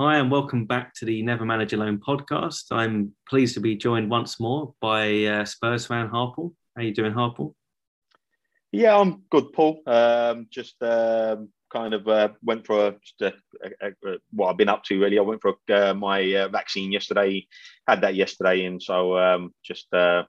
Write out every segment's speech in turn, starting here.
Hi, and welcome back to the Never Manage Alone podcast. I'm pleased to be joined once more by uh, Spurs fan Harpal. How you doing, Harpal? Yeah, I'm good, Paul. Um, just um, kind of uh, went for a, a, a, what I've been up to really. I went for uh, my uh, vaccine yesterday, had that yesterday, and so um, just uh,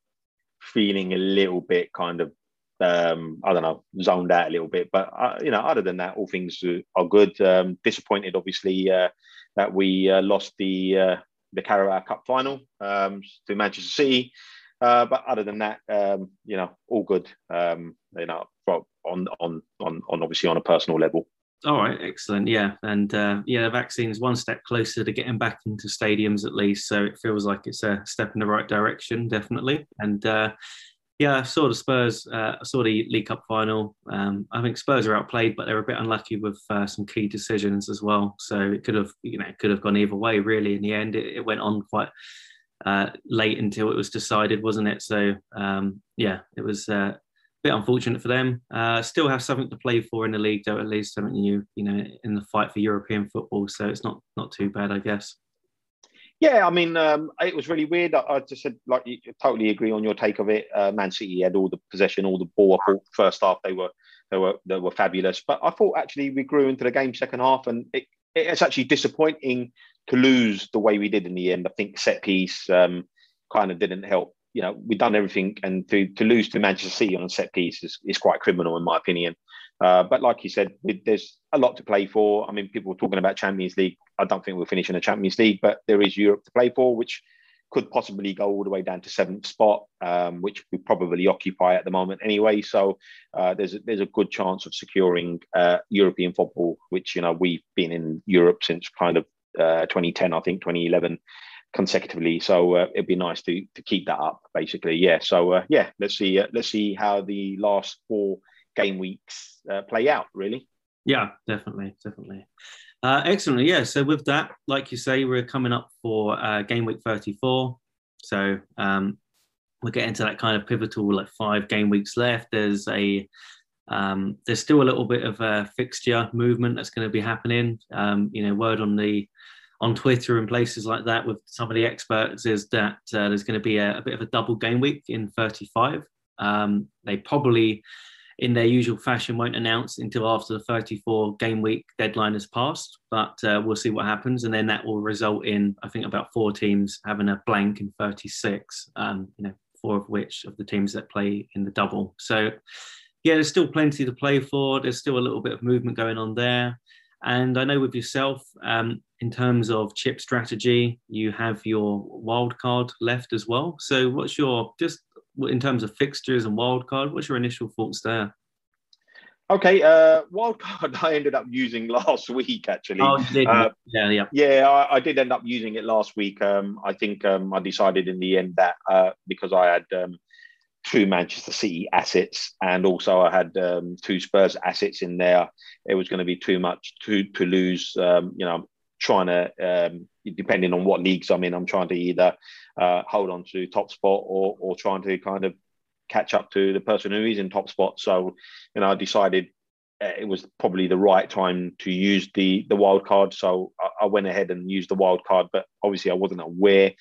feeling a little bit kind of um, I don't know, zoned out a little bit. But uh, you know, other than that, all things are good. Um, disappointed, obviously, uh, that we uh, lost the uh, the Carabao Cup final um, to Manchester City. Uh, but other than that, um, you know, all good. Um, you know, on on on on obviously on a personal level. All right, excellent. Yeah, and uh, yeah, the vaccine is one step closer to getting back into stadiums at least. So it feels like it's a step in the right direction, definitely. And uh, yeah, I saw the Spurs. Uh, I saw the League Cup final. Um, I think Spurs are outplayed, but they were a bit unlucky with uh, some key decisions as well. So it could have, you know, could have gone either way. Really, in the end, it, it went on quite uh, late until it was decided, wasn't it? So um, yeah, it was uh, a bit unfortunate for them. Uh, still have something to play for in the league, though. At least something you, you know, in the fight for European football. So it's not not too bad, I guess. Yeah, I mean, um, it was really weird. I, I just said, like, you totally agree on your take of it. Uh, Man City had all the possession, all the ball. I first half they were they were they were fabulous, but I thought actually we grew into the game second half, and it, it's actually disappointing to lose the way we did in the end. I think set piece um, kind of didn't help. You know, we've done everything, and to to lose to Manchester City on set piece is, is quite criminal in my opinion. Uh, but like you said, there's a lot to play for. I mean, people were talking about Champions League. I don't think we'll finish in the Champions League, but there is Europe to play for, which could possibly go all the way down to seventh spot, um, which we probably occupy at the moment anyway. So uh, there's a, there's a good chance of securing uh, European football, which you know we've been in Europe since kind of uh, 2010, I think 2011 consecutively. So uh, it'd be nice to to keep that up, basically. Yeah. So uh, yeah, let's see let's see how the last four game weeks uh, play out, really. Yeah, definitely, definitely. Uh, excellent. Yeah. So with that, like you say, we're coming up for uh, game week 34. So um, we're getting to that kind of pivotal, like five game weeks left. There's a um, there's still a little bit of a fixture movement that's going to be happening. Um, you know, word on the on Twitter and places like that with some of the experts is that uh, there's going to be a, a, bit of a double game week in 35. Um, they probably in their usual fashion, won't announce until after the 34 game week deadline has passed. But uh, we'll see what happens, and then that will result in I think about four teams having a blank in 36. Um, you know, four of which of the teams that play in the double. So yeah, there's still plenty to play for. There's still a little bit of movement going on there. And I know with yourself, um, in terms of chip strategy, you have your wild card left as well. So, what's your just in terms of fixtures and wildcard, what's your initial thoughts there? Okay, uh, wildcard I ended up using last week actually. Oh, uh, yeah, yeah, yeah. I, I, did end up using it last week. Um, I think um, I decided in the end that uh, because I had um, two Manchester City assets and also I had um, two Spurs assets in there, it was going to be too much to to lose. Um, you know, trying to um, depending on what leagues I'm in, I'm trying to either uh, hold on to top spot or or trying to kind of catch up to the person who is in top spot. So, you know, I decided uh, it was probably the right time to use the the wild card. So I, I went ahead and used the wild card, but obviously I wasn't aware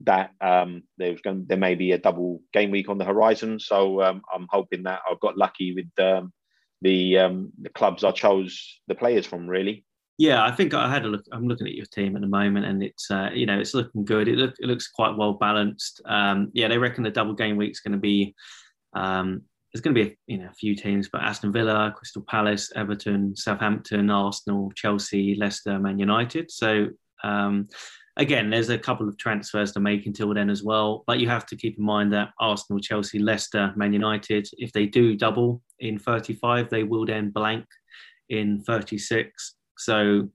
that um, there was going there may be a double game week on the horizon. So um, I'm hoping that I've got lucky with um, the um, the clubs I chose the players from. Really. Yeah, I think I had a look. I'm looking at your team at the moment, and it's uh, you know it's looking good. It, look, it looks quite well balanced. Um, yeah, they reckon the double game week's going to be. Um, there's going to be you know a few teams, but Aston Villa, Crystal Palace, Everton, Southampton, Arsenal, Chelsea, Leicester, Man United. So um, again, there's a couple of transfers to make until then as well. But you have to keep in mind that Arsenal, Chelsea, Leicester, Man United, if they do double in 35, they will then blank in 36. So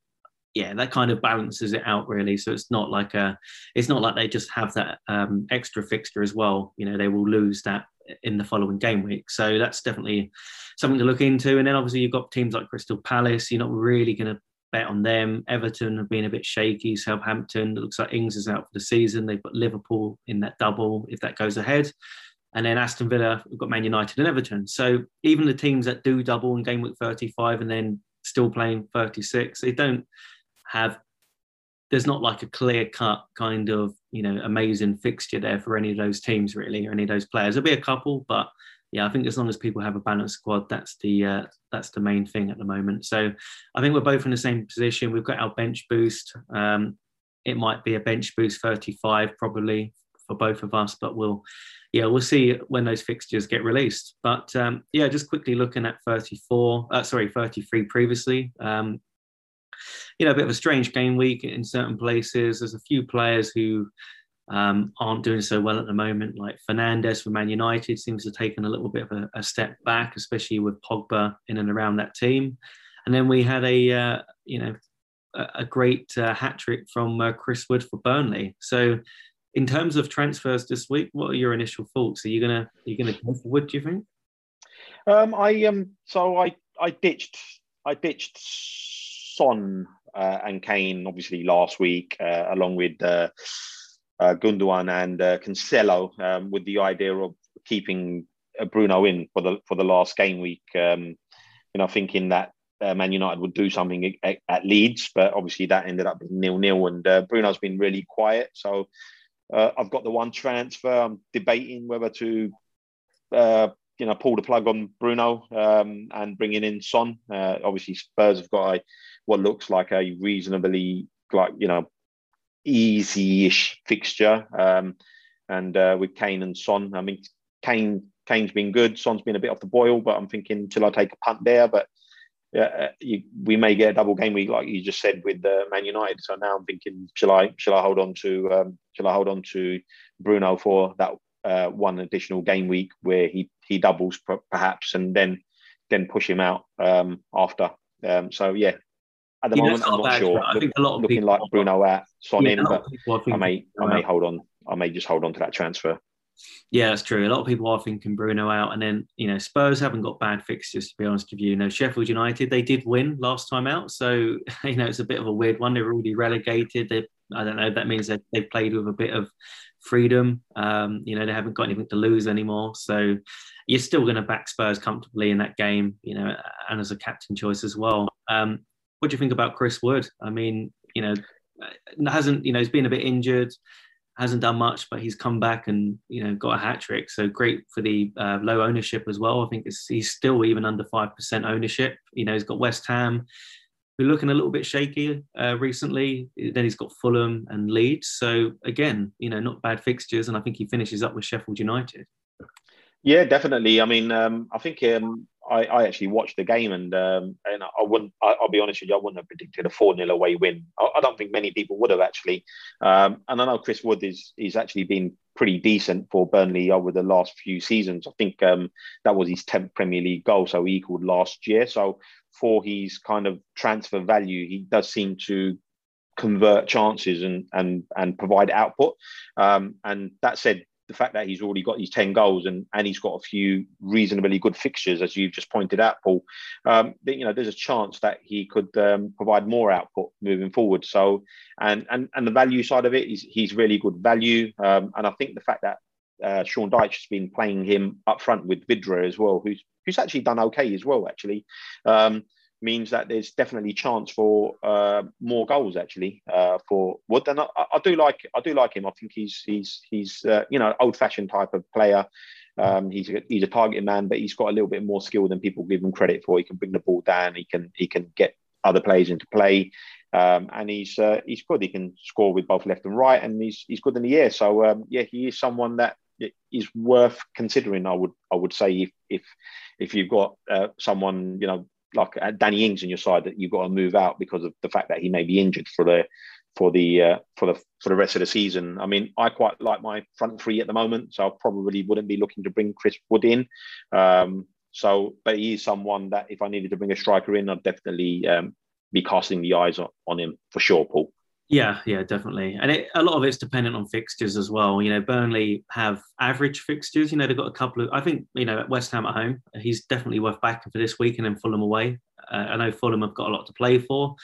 yeah, that kind of balances it out really. So it's not like a, it's not like they just have that um, extra fixture as well. You know, they will lose that in the following game week. So that's definitely something to look into. And then obviously you've got teams like Crystal Palace. You're not really going to bet on them. Everton have been a bit shaky. Southampton it looks like Ings is out for the season. They've got Liverpool in that double if that goes ahead. And then Aston Villa, we've got Man United and Everton. So even the teams that do double in game week 35 and then still playing 36. They don't have there's not like a clear cut kind of you know amazing fixture there for any of those teams really or any of those players. There'll be a couple, but yeah, I think as long as people have a balanced squad, that's the uh, that's the main thing at the moment. So I think we're both in the same position. We've got our bench boost. Um, it might be a bench boost 35 probably for both of us, but we'll yeah we'll see when those fixtures get released. But um, yeah, just quickly looking at 34, uh, sorry 33 previously. Um, you know, a bit of a strange game week in certain places. There's a few players who um, aren't doing so well at the moment, like Fernandes from Man United seems to have taken a little bit of a, a step back, especially with Pogba in and around that team. And then we had a, uh, you know, a, a great uh, hat trick from uh, Chris Wood for Burnley. So, in terms of transfers this week, what are your initial thoughts? Are you gonna are you gonna go for Wood? Do you think? Um, I um, so I I ditched I ditched Son uh, and Kane obviously last week, uh, along with uh, uh, Gundogan and uh, Cancelo, um, with the idea of keeping uh, Bruno in for the for the last game week. Um, you know, thinking that uh, Man United would do something at, at, Leeds, but obviously that ended up being nil nil, and uh, Bruno's been really quiet. So uh, I've got the one transfer. I'm debating whether to. you know, pull the plug on Bruno um, and bringing in Son. obviously, Spurs have got a, what looks like a reasonably like you know easy-ish fixture. Um, and uh, with Kane and Son, I mean, Kane Kane's been good. Son's been a bit off the boil, but I'm thinking till I take a punt there. But uh, you, we may get a double game week, like you just said with uh, Man United. So now I'm thinking, shall I shall I hold on to um, shall I hold on to Bruno for that uh, one additional game week where he he doubles perhaps, and then then push him out um, after. Um, so yeah, at the you moment, I'm not sure. I think a lot of looking like Bruno at Son yeah, in, but I may I may hold on. I may just hold on to that transfer. Yeah, that's true. A lot of people are thinking Bruno out, and then you know Spurs haven't got bad fixtures to be honest with you. You know Sheffield United they did win last time out, so you know it's a bit of a weird one. They're already relegated. They, I don't know. That means that they've played with a bit of freedom. Um, you know they haven't got anything to lose anymore, so you're still going to back Spurs comfortably in that game. You know, and as a captain choice as well. Um, what do you think about Chris Wood? I mean, you know, hasn't you know he's been a bit injured, hasn't done much, but he's come back and you know got a hat trick. So great for the uh, low ownership as well. I think he's still even under five percent ownership. You know, he's got West Ham. We're looking a little bit shaky uh, recently. Then he's got Fulham and Leeds. So again, you know, not bad fixtures, and I think he finishes up with Sheffield United. Yeah, definitely. I mean, um, I think um, I, I, actually watched the game and um, and I wouldn't. I, will be honest with you, I wouldn't have predicted a four 0 away win. I, I, don't think many people would have actually. Um, and I know Chris Wood is is actually been pretty decent for Burnley over the last few seasons. I think um, that was his tenth Premier League goal, so he equaled last year. So for his kind of transfer value, he does seem to convert chances and and and provide output. Um, and that said, the fact that he's already got his 10 goals and, and he's got a few reasonably good fixtures, as you've just pointed out, Paul, um, you know, there's a chance that he could um, provide more output moving forward. So, and, and, and the value side of it is he's really good value. Um, and I think the fact that uh, Sean Dyche has been playing him up front with Vydra as well, who's, who's actually done okay as well, actually. Um, means that there's definitely chance for uh, more goals actually uh, for Wood. And I, I, do like I do like him. I think he's he's he's uh, you know old fashioned type of player. Um, he's a, he's a targeted man, but he's got a little bit more skill than people give him credit for. He can bring the ball down. He can he can get other players into play, um, and he's uh, he's good. He can score with both left and right, and he's he's good in the air. So um, yeah, he is someone that is worth considering. I would I would say if if if you've got uh, someone you know like uh, Danny Ings on your side that you've got to move out because of the fact that he may be injured for the for the uh, for the for the rest of the season. I mean, I quite like my front three at the moment, so I probably wouldn't be looking to bring Chris Wood in. Um, so, but he is someone that if I needed to bring a striker in, I'd definitely um, be casting the eyes on, on him for sure, Paul. Yeah, yeah, definitely. And it, a lot of it's dependent on fixtures as well. You know, Burnley have average fixtures. You know, they've got a couple of, I think, you know, West Ham at home, he's definitely worth backing for this week and then Fulham away. Uh, I know Fulham have got a lot to play for.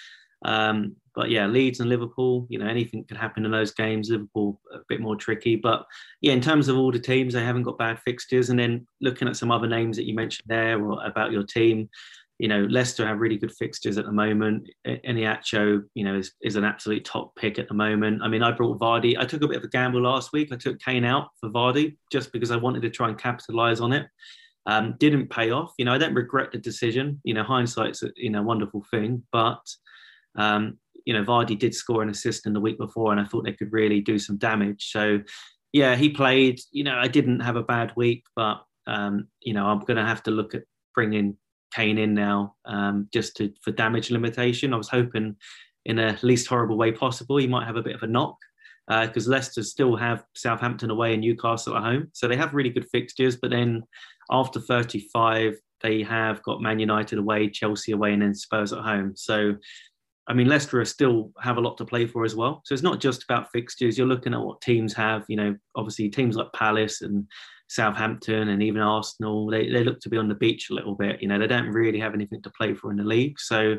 Um, but yeah, Leeds and Liverpool, you know, anything could happen in those games. Liverpool a bit more tricky. But yeah, in terms of all the teams, they haven't got bad fixtures. And then looking at some other names that you mentioned there or about your team, you know, Leicester have really good fixtures at the moment. Iheanacho, you know, is, is an absolute top pick at the moment. I mean, I brought Vardy. I took a bit of a gamble last week. I took Kane out for Vardy just because I wanted to try and capitalize on it. Um, didn't pay off. You know, I don't regret the decision. You know, hindsight's a you know wonderful thing, but um, you know, Vardy did score an assist in the week before, and I thought they could really do some damage. So, yeah, he played. You know, I didn't have a bad week, but um, you know, I'm going to have to look at bringing Kane in now um, just to for damage limitation. I was hoping in a least horrible way possible he might have a bit of a knock because uh, Leicester still have Southampton away and Newcastle at home, so they have really good fixtures. But then after 35, they have got Man United away, Chelsea away, and then Spurs at home. So I mean, Leicester still have a lot to play for as well. So it's not just about fixtures. You're looking at what teams have. You know, obviously teams like Palace and Southampton and even Arsenal, they, they look to be on the beach a little bit. You know, they don't really have anything to play for in the league. So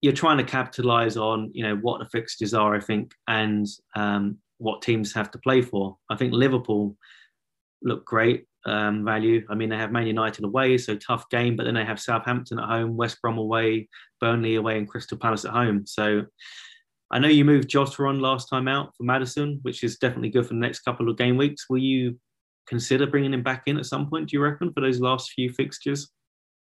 you're trying to capitalize on, you know, what the fixtures are, I think, and um, what teams have to play for. I think Liverpool look great um, value. I mean, they have Man United away, so tough game, but then they have Southampton at home, West Brom away, Burnley away, and Crystal Palace at home. So I know you moved Jota on last time out for Maddison, which is definitely good for the next couple of game weeks. Will you consider bringing him back in at some point, do you reckon, for those last few fixtures?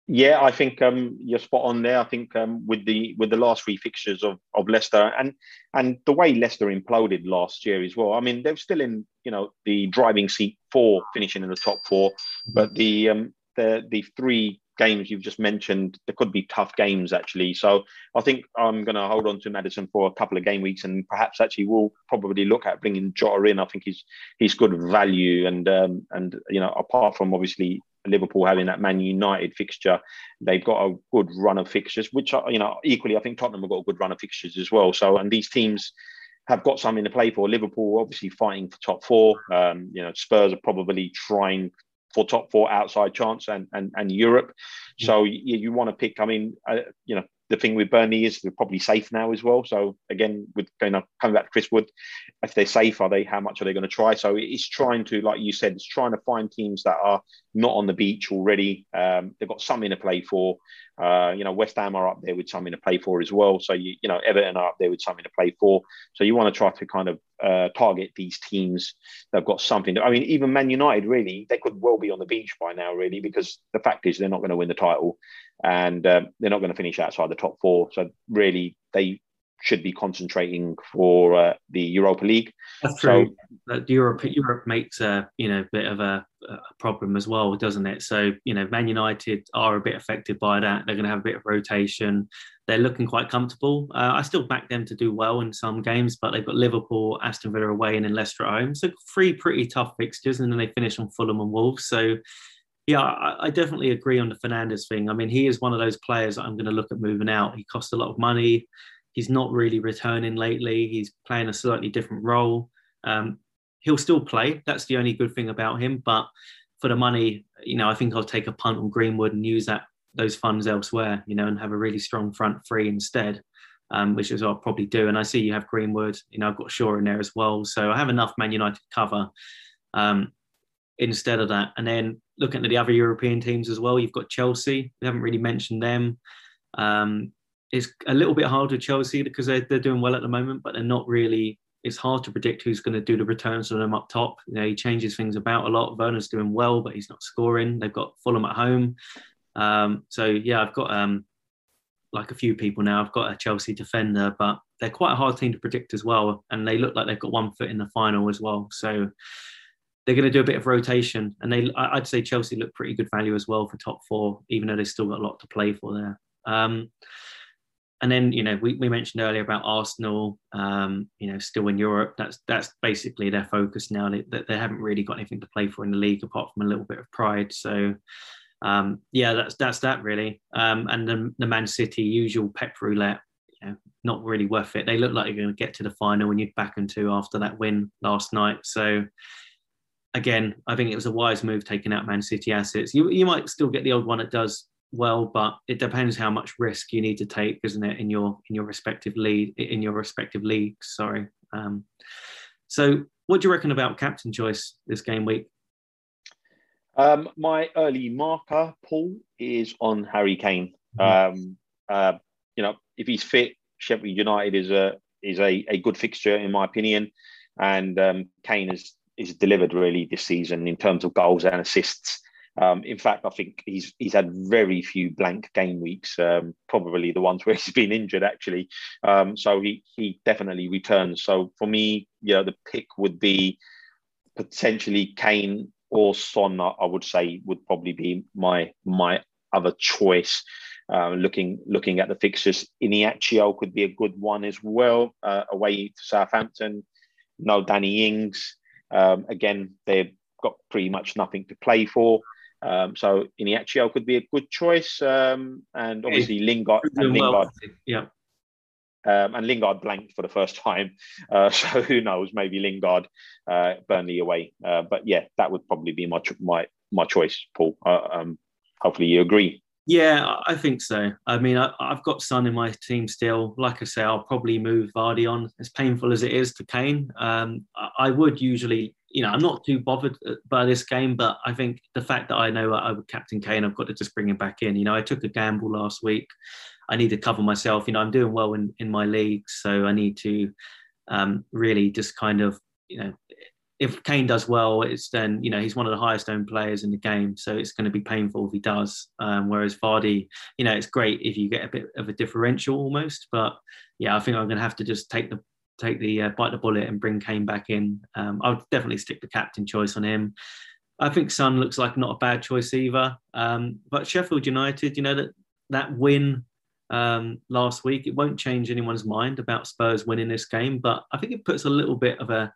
Yeah, I think um, you're spot on there. I think um, with the with the last three fixtures of, of Leicester and and the way Leicester imploded last year as well. I mean, they're still in you know the driving seat for finishing in the top four, but the um, the the three games you've just mentioned, there could be tough games actually. So I think I'm going to hold on to Maddison for a couple of game weeks, and perhaps actually we'll probably look at bringing Jota in. I think he's he's good value, and um, and you know apart from obviously Liverpool having that Man United fixture, they've got a good run of fixtures, which are you know equally I think Tottenham have got a good run of fixtures as well. So and these teams have got something to play for. Liverpool obviously fighting for top four. Um, you know, Spurs are probably trying for top four outside chance and and, and Europe. Mm-hmm. So you, you want to pick. I mean, uh, you know, the thing with Burnley is they're probably safe now as well. So again, with going up, coming back to Chris Wood, if they're safe, are they? How much are they going to try? So it's trying to, like you said, it's trying to find teams that are not on the beach already. Um, they've got something to play for. Uh, you know, West Ham are up there with something to play for as well. So you, you know, Everton are up there with something to play for. So you want to try to kind of uh, target these teams that've got something. I mean, even Man United, really, they could well be on the beach by now, really, because the fact is they're not going to win the title and um, they're not going to finish outside the top four. So really, they should be concentrating for uh, the Europa League. That's true. So, Europe Europe makes a you know bit of a, a, problem as well, doesn't it? So you know, Man United are a bit affected by that. They're going to have a bit of rotation. They're looking quite comfortable. Uh, I still back them to do well in some games, but they've got Liverpool, Aston Villa away, and then Leicester at home. So three pretty tough fixtures, and then they finish on Fulham and Wolves. So yeah, I, I, definitely agree on the Fernandes thing. I mean, he is one of those players I'm going to look at moving out. He costs a lot of money. He's not really returning lately. He's playing a slightly different role. Um, he'll still play. That's the only good thing about him. But for the money, you know, I think I'll take a punt on Greenwood and use that those funds elsewhere, you know, and have a really strong front three instead, um, which is what I'll probably do. And I see you have Greenwood. You know, I've got Shaw in there as well, so I have enough Man United cover um, instead of that. And then looking at the other European teams as well, you've got Chelsea. We haven't really mentioned them. Um, it's a little bit hard with Chelsea because they're, they're doing well at the moment, but they're not really. It's hard to predict who's going to do the returns for them up top. You know, he changes things about a lot. Werner's doing well, but he's not scoring. They've got Fulham at home. Um, so yeah, I've got um, like a few people now. I've got a Chelsea defender, but they're quite a hard team to predict as well, and they look like they've got one foot in the final as well. So they're going to do a bit of rotation, and they I'd say Chelsea look pretty good value as well for top four, even though they've still got a lot to play for there. Um, and then you know we, we mentioned earlier about Arsenal, um, you know, still in Europe. That's that's basically their focus now. They, they haven't really got anything to play for in the league apart from a little bit of pride. So um, yeah, that's that's that really. Um, and the, the Man City usual pep roulette, you know, not really worth it. They look like they're going to get to the final and you'd back them to after that win last night. So again, I think it was a wise move taking out Man City assets. You you might still get the old one that does well, but it depends how much risk you need to take, isn't it, in your in your respective lead in your respective leagues. Sorry. Um, so, what do you reckon about captain choice this game week? Um, my early marker, Paul, is on Harry Kane. Mm-hmm. Um, uh, you know, if he's fit, Sheffield United is a is a, a good fixture in my opinion, and um, Kane has is delivered really this season in terms of goals and assists. Um, in fact, I think he's he's had very few blank game weeks. Um, probably the ones where he's been injured, actually. Um, so he he definitely returns. So for me, yeah, the pick would be potentially Kane or Son. I would say would probably be my my other choice. Uh, looking looking at the fixtures, Iheanacho could be a good one as well. Uh, away to Southampton, no Danny Ings. Um, again, they've got pretty much nothing to play for. Um, so Iheanacho could be a good choice, um, and obviously Lingard and Lingard, yeah, um, and Lingard blanked for the first time. Uh, so who knows? Maybe Lingard, uh, Burnley away. Uh, but yeah, that would probably be my my my choice, Paul. Uh, um, hopefully you agree. Yeah, I think so. I mean, I, have got Son in my team still. Like I say, I'll probably move Vardy on, as painful as it is to Kane. Um, I, I would usually you know, I'm not too bothered uh, by this game, but I think the fact that I know I would captain Kane, I've got to just bring him back in. You know, I took a gamble last week. I need to cover myself. You know, I'm doing well in, in my league, so I need to um, really just kind of, you know, if Kane does well, it's then you know he's one of the highest owned players in the game, so it's going to be painful if he does. Um, whereas Vardy, you know, it's great if you get a bit of a differential almost, but yeah, I think I'm going to have to just take the take the uh, bite the bullet and bring Kane back in. Um, I would definitely stick the captain choice on him. I think Son looks like not a bad choice either. Um, but Sheffield United, you know that that win um, last week, it won't change anyone's mind about Spurs winning this game. But I think it puts a little bit of a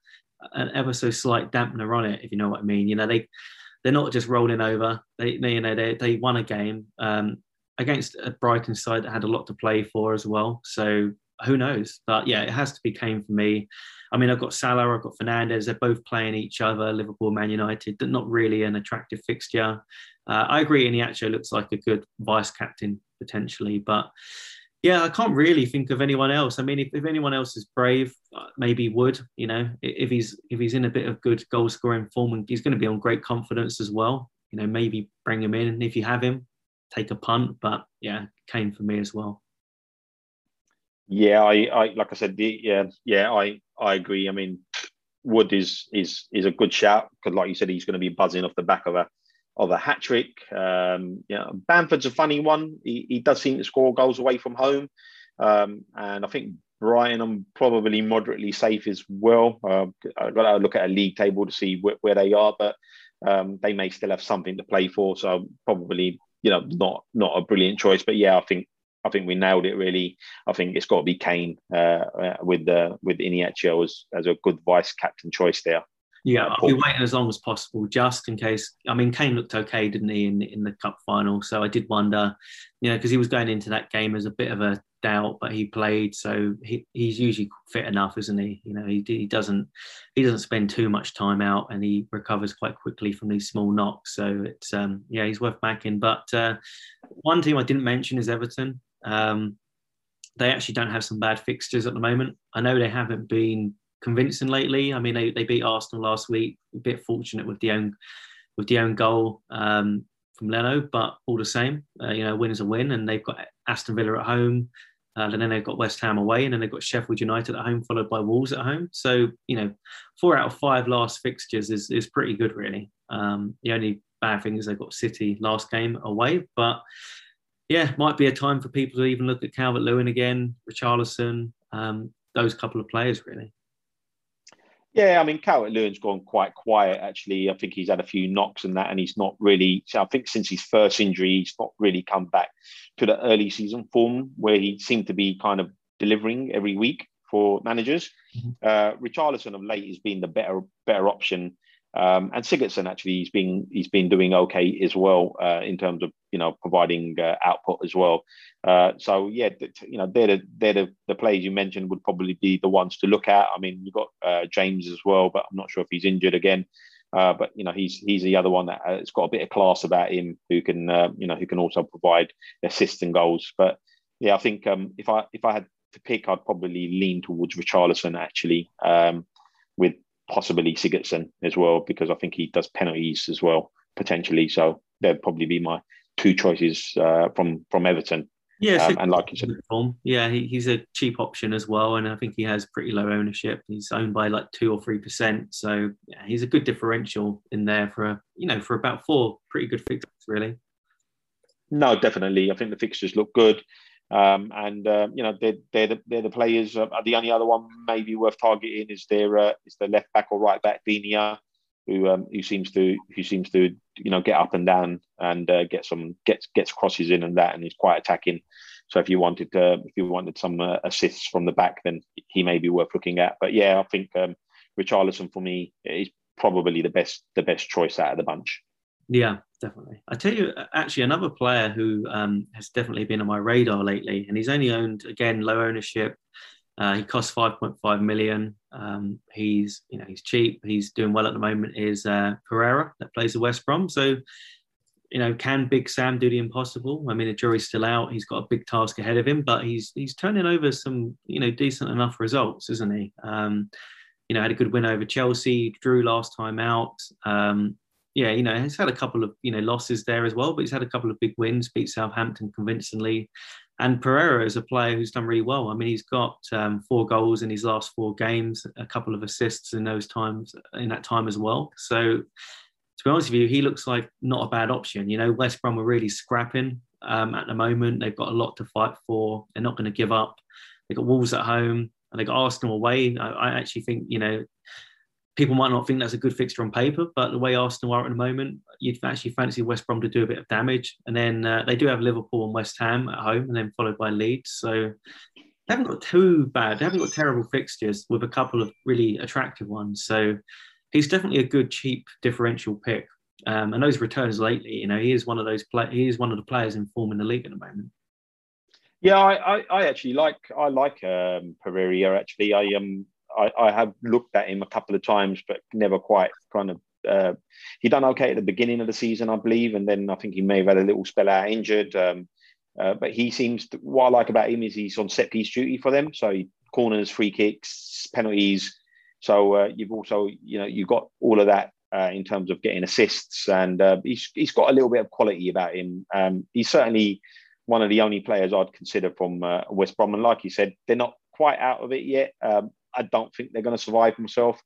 an ever so slight dampener on it, if you know what I mean. You know they they're not just rolling over. They, they you know they they won a game um, against a Brighton side that had a lot to play for as well. So who knows? But yeah, it has to be Kane for me. I mean, I've got Salah, I've got Fernandes. They're both playing each other. Liverpool, Man United. They're Not really an attractive fixture. Uh, I agree. Iheanacho looks like a good vice captain potentially, but yeah, I can't really think of anyone else. I mean, if, if anyone else is brave, uh, maybe Wood. You know, if he's if he's in a bit of good goal scoring form, and he's going to be on great confidence as well. You know, maybe bring him in, if you have him, take a punt. But yeah, Kane for me as well. Yeah, I, I like I said, the, yeah, yeah, I, I agree. I mean, Wood is is is a good shout because, like you said, he's going to be buzzing off the back of a of a hat trick. Um, yeah, Bamford's a funny one. He, he does seem to score goals away from home, um, and I think Brighton I'm probably moderately safe as well. Uh, I've got to look at a league table to see wh- where they are, but um, they may still have something to play for. So probably you know not not a brilliant choice, but yeah, I think I think we nailed it really. I think it's got to be Kane uh, uh, with the with Iheanacho as, as a good vice captain choice there. Yeah, I'll be waiting as long as possible, just in case. I mean, Kane looked okay, didn't he, in in the cup final? So I did wonder, you know, because he was going into that game as a bit of a doubt, but he played, so he, he's usually fit enough, isn't he? You know, he, he doesn't he doesn't spend too much time out, and he recovers quite quickly from these small knocks. So it's um yeah, he's worth backing. But uh, one team I didn't mention is Everton. Um, they actually don't have some bad fixtures at the moment. I know they haven't been convincing lately. I mean, they, they beat Arsenal last week. A bit fortunate with the own with the own goal um, from Leno, but all the same, uh, you know, win is a win. And they've got Aston Villa at home, uh, and then they've got West Ham away, and then they've got Sheffield United at home, followed by Wolves at home. So you know, four out of five last fixtures is is pretty good, really. Um, the only bad thing is they've got City last game away, but yeah, might be a time for people to even look at Calvert Lewin again, Richarlison, um, those couple of players really. Yeah, I mean, Calvert Lewin's gone quite quiet actually. I think he's had a few knocks and that, and he's not really. I think since his first injury, he's not really come back to the early season form where he seemed to be kind of delivering every week for managers. Mm-hmm. Uh, Richarlison of late has been the better better option um, and Sigurdsson actually he's been he's been doing okay as well uh, in terms of you know providing uh, output as well. Uh, so yeah, you know they're the they're the, the players you mentioned would probably be the ones to look at. I mean you've got uh, James as well, but I'm not sure if he's injured again. Uh, but you know he's he's the other one that has got a bit of class about him who can uh, you know who can also provide assists and goals. But yeah, I think um, if I if I had to pick, I'd probably lean towards Richarlison actually. Um, with possibly Sigurdsson as well, because I think he does penalties as well, potentially. So that'd probably be my two choices uh, from from Everton. Yeah, um, and like you said, yeah, he, he's a cheap option as well, and I think he has pretty low ownership. He's owned by like two or three percent, so yeah, he's a good differential in there for a you know for about four pretty good fixtures, really. No, definitely. I think the fixtures look good. Um, and uh, you know they're they're the, they're the players. Uh, the only other one maybe worth targeting is their uh, is the left back or right back Digne, who um, who seems to who seems to you know get up and down and uh, get some gets gets crosses in and that, and he's quite attacking. So if you wanted to, if you wanted some uh, assists from the back, then he may be worth looking at. But yeah, I think um, Richarlison for me is probably the best the best choice out of the bunch. Yeah, definitely. I tell you, actually, another player who um, has definitely been on my radar lately, and he's only owned again low ownership. Uh, he costs 5.5 million. Um, he's you know he's cheap. He's doing well at the moment. Is uh, Pereira that plays the West Brom. So you know, can Big Sam do the impossible? I mean, the jury's still out. He's got a big task ahead of him, but he's he's turning over some you know decent enough results, isn't he? Um, you know, had a good win over Chelsea, drew last time out. Um, yeah, you know, he's had a couple of you know losses there as well, but he's had a couple of big wins, beat Southampton convincingly. And Pereira is a player who's done really well. I mean, he's got um, four goals in his last four games, a couple of assists in those times in that time as well. So, to be honest with you, he looks like not a bad option. You know, West Brom are really scrapping um, at the moment. They've got a lot to fight for. They're not going to give up. They've got Wolves at home and they got Arsenal away. I, I actually think you know people might not think that's a good fixture on paper, but the way Arsenal are at the moment, you'd actually fancy West Brom to do a bit of damage. And then uh, they do have Liverpool and West Ham at home, and then followed by Leeds. So they haven't got too bad. They haven't got terrible fixtures with a couple of really attractive ones. So he's definitely a good cheap differential pick. Um, and those returns lately, you know, he is one of those play. He is one of the players in form in the league at the moment. Yeah, I, I, I actually like I like um, Pereira. Actually, I um I, I, have looked at him a couple of times, but never quite kind of. Uh, he done okay at the beginning of the season, I believe, and then I think he may have had a little spell out injured. Um, uh, but he seems to, what I like about him is he's on set piece duty for them, so he, corners, free kicks, penalties. So uh, you've also you know you've got all of that uh, in terms of getting assists, and uh, he's he's got a little bit of quality about him. Um, he's certainly one of the only players I'd consider from uh, West Brom, and like you said, they're not quite out of it yet. Um, I don't think they're going to survive himself.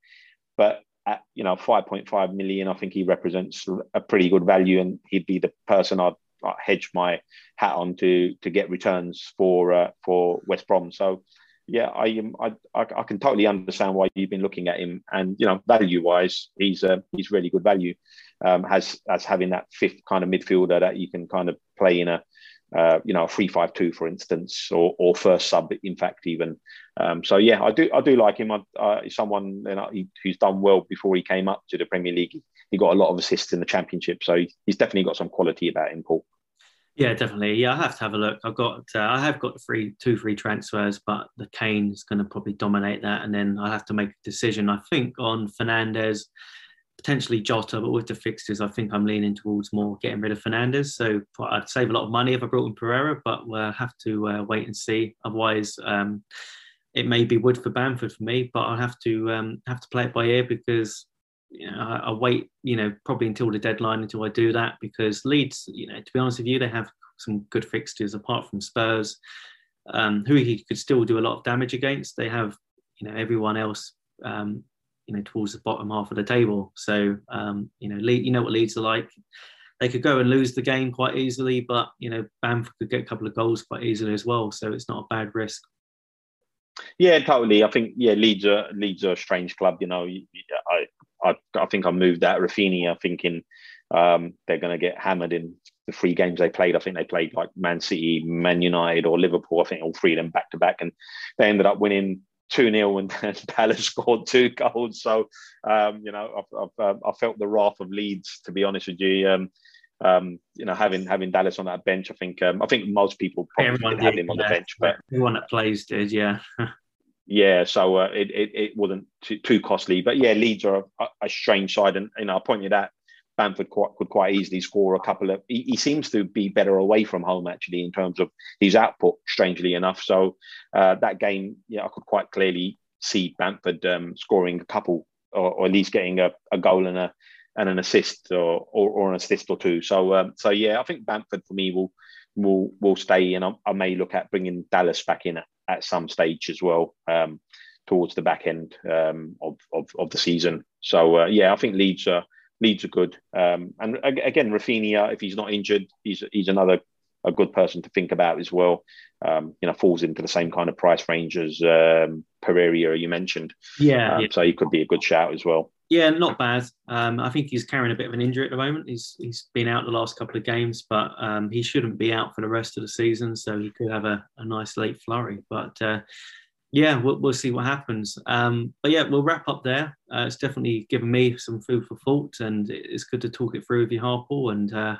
But at you know 5.5 million, I think he represents a pretty good value, and he'd be the person I'd, I'd hedge my hat on to to get returns for uh, for West Brom. So yeah, I, am. I, I can totally understand why you've been looking at him, and you know, value wise, he's uh, he's really good value. Um, as as having that fifth kind of midfielder that you can kind of play in a uh, you know, a three-five-two, for instance, or, or first sub, in fact, even. Um, so yeah, I do I do like him. I, uh, someone you know, he, who's done well before he came up to the Premier League. He got a lot of assists in the Championship, so he's definitely got some quality about him, Paul. Yeah, definitely. Yeah, I have to have a look. I've got uh, I have got free two free transfers, but the Kane is going to probably dominate that, and then I have to make a decision. I think on Fernandes potentially Jota, but with the fixtures, I think I'm leaning towards more getting rid of Fernandes. So I'd save a lot of money if I brought in Pereira, but we'll have to uh, wait and see. Otherwise, um, it may be wood for Bamford for me, but I'll have to um, have to play it by ear because you know, I, I, wait, you know, probably until the deadline until I do that because Leeds, you know, to be honest with you, they have some good fixtures apart from Spurs, um, who he could still do a lot of damage against. They have, you know, everyone else um, you know towards the bottom half of the table. So um, you know, you know what Leeds are like. They could go and lose the game quite easily, but you know, Bamford could get a couple of goals quite easily as well. So it's not a bad risk. Yeah, totally. I think yeah, Leeds are Leeds are a strange club. You know, I I, I think I moved out Raphinha thinking um, they're going to get hammered in the three games they played. I think they played like Man City, Man United, or Liverpool. I think all three of them back to back, and they ended up winning 2 0 and Dallas scored two goals. So, um, you know, I've, I've, um, I felt the wrath of Leeds, to be honest with you. Um, um, you know, having having Dallas on that bench, I think um, I think most people probably Everyone did, him on yeah. the bench, but everyone that plays did, yeah. yeah, so uh, it, it, it wasn't too, too, costly, but yeah, Leeds are a, a strange side, and you know, I pointed out Bamford quite, could quite easily score a couple of. He, he, seems to be better away from home actually in terms of his output. Strangely enough, so uh, that game, yeah, I could quite clearly see Bamford um, scoring a couple, or, or, at least getting a, a goal and a and an assist or, or, or an assist or two. So um, so yeah, I think Bamford for me will will will stay, and I, I may look at bringing Dallas back in at, at some stage as well um, towards the back end um, of, of, of the season. So uh, yeah, I think Leeds are Leeds are good, um, and again, Raphinha, if he's not injured, he's he's another a good person to think about as well. Um, you know, falls into the same kind of price range as um, Pereira you mentioned. Yeah, um, yeah, so he could be a good shout as well. Yeah, not bad. Um, I think he's carrying a bit of an injury at the moment. He's he's been out the last couple of games, but um, he shouldn't be out for the rest of the season. So he could have a, a nice late flurry. But uh, yeah, we'll, we'll see what happens. Um, but yeah, we'll wrap up there. Uh, it's definitely given me some food for thought, and it's good to talk it through with you, Harpal. And uh,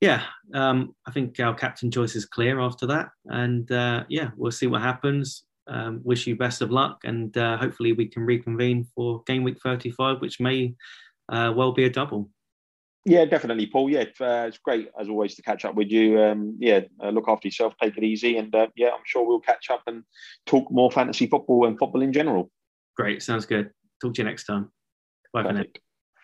yeah, um, I think our captain choice is clear after that. And uh, yeah, we'll see what happens. Um, wish you best of luck, and uh, hopefully we can reconvene for game week 35, which may uh, well be a double. Yeah, definitely, Paul. Yeah, uh, it's great as always to catch up with you. Um, yeah, uh, look after yourself, take it easy, and uh, yeah, I'm sure we'll catch up and talk more fantasy football and football in general. Great, sounds good. Talk to you next time. Bye Perfect. for now.